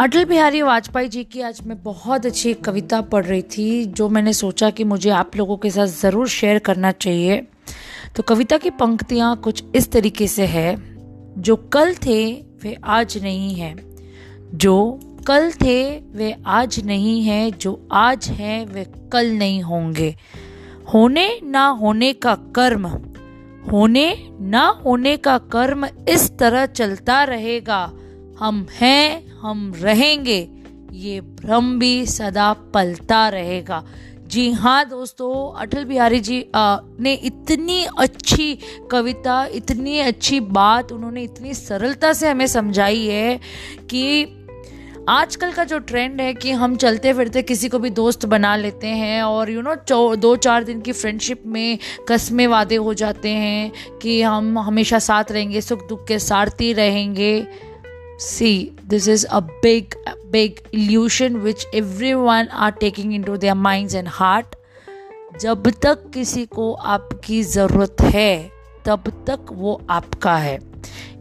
अटल बिहारी वाजपेयी जी की आज मैं बहुत अच्छी कविता पढ़ रही थी, जो मैंने सोचा कि मुझे आप लोगों के साथ ज़रूर शेयर करना चाहिए। तो कविता की पंक्तियाँ कुछ इस तरीके से है। जो कल थे, वे आज नहीं है। जो कल थे, वे आज नहीं है। जो आज हैं, वे कल नहीं होंगे। होने ना होने का कर्म, होने ना होने का कर्म इस तरह चलता रहेगा। हम हैं हम रहेंगे ये भ्रम भी सदा पलता रहेगा। जी हाँ दोस्तों अटल बिहारी जी आ, ने इतनी अच्छी कविता इतनी अच्छी बात उन्होंने इतनी सरलता से हमें समझाई है कि आजकल का जो ट्रेंड है कि हम चलते फिरते किसी को भी दोस्त बना लेते हैं और यू नो दो चार दिन की फ्रेंडशिप में कस्मे वादे हो जाते हैं कि हम हमेशा साथ रहेंगे सुख दुख के सारती रहेंगे। See, this is a big, big illusion which everyone are taking into their minds and heart. जब तक किसी को आपकी ज़रूरत है तब तक वो आपका है।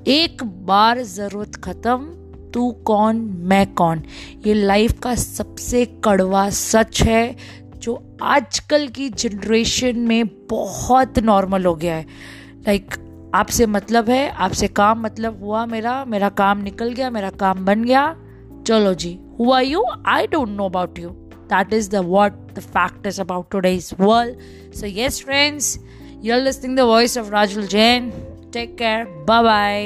एक बार ज़रूरत ख़त्म तू कौन मैं कौन? ये लाइफ का सबसे कड़वा सच है जो आजकल की जनरेशन में बहुत नॉर्मल हो गया है। लाइक like, आपसे मतलब है, आपसे काम मतलब हुआ मेरा मेरा काम निकल गया, मेरा काम बन गया। चलो जी हुआ you I don't know about you that is the what the fact is about today is world so yes friends you are listening the voice of Rajul Jain take care bye bye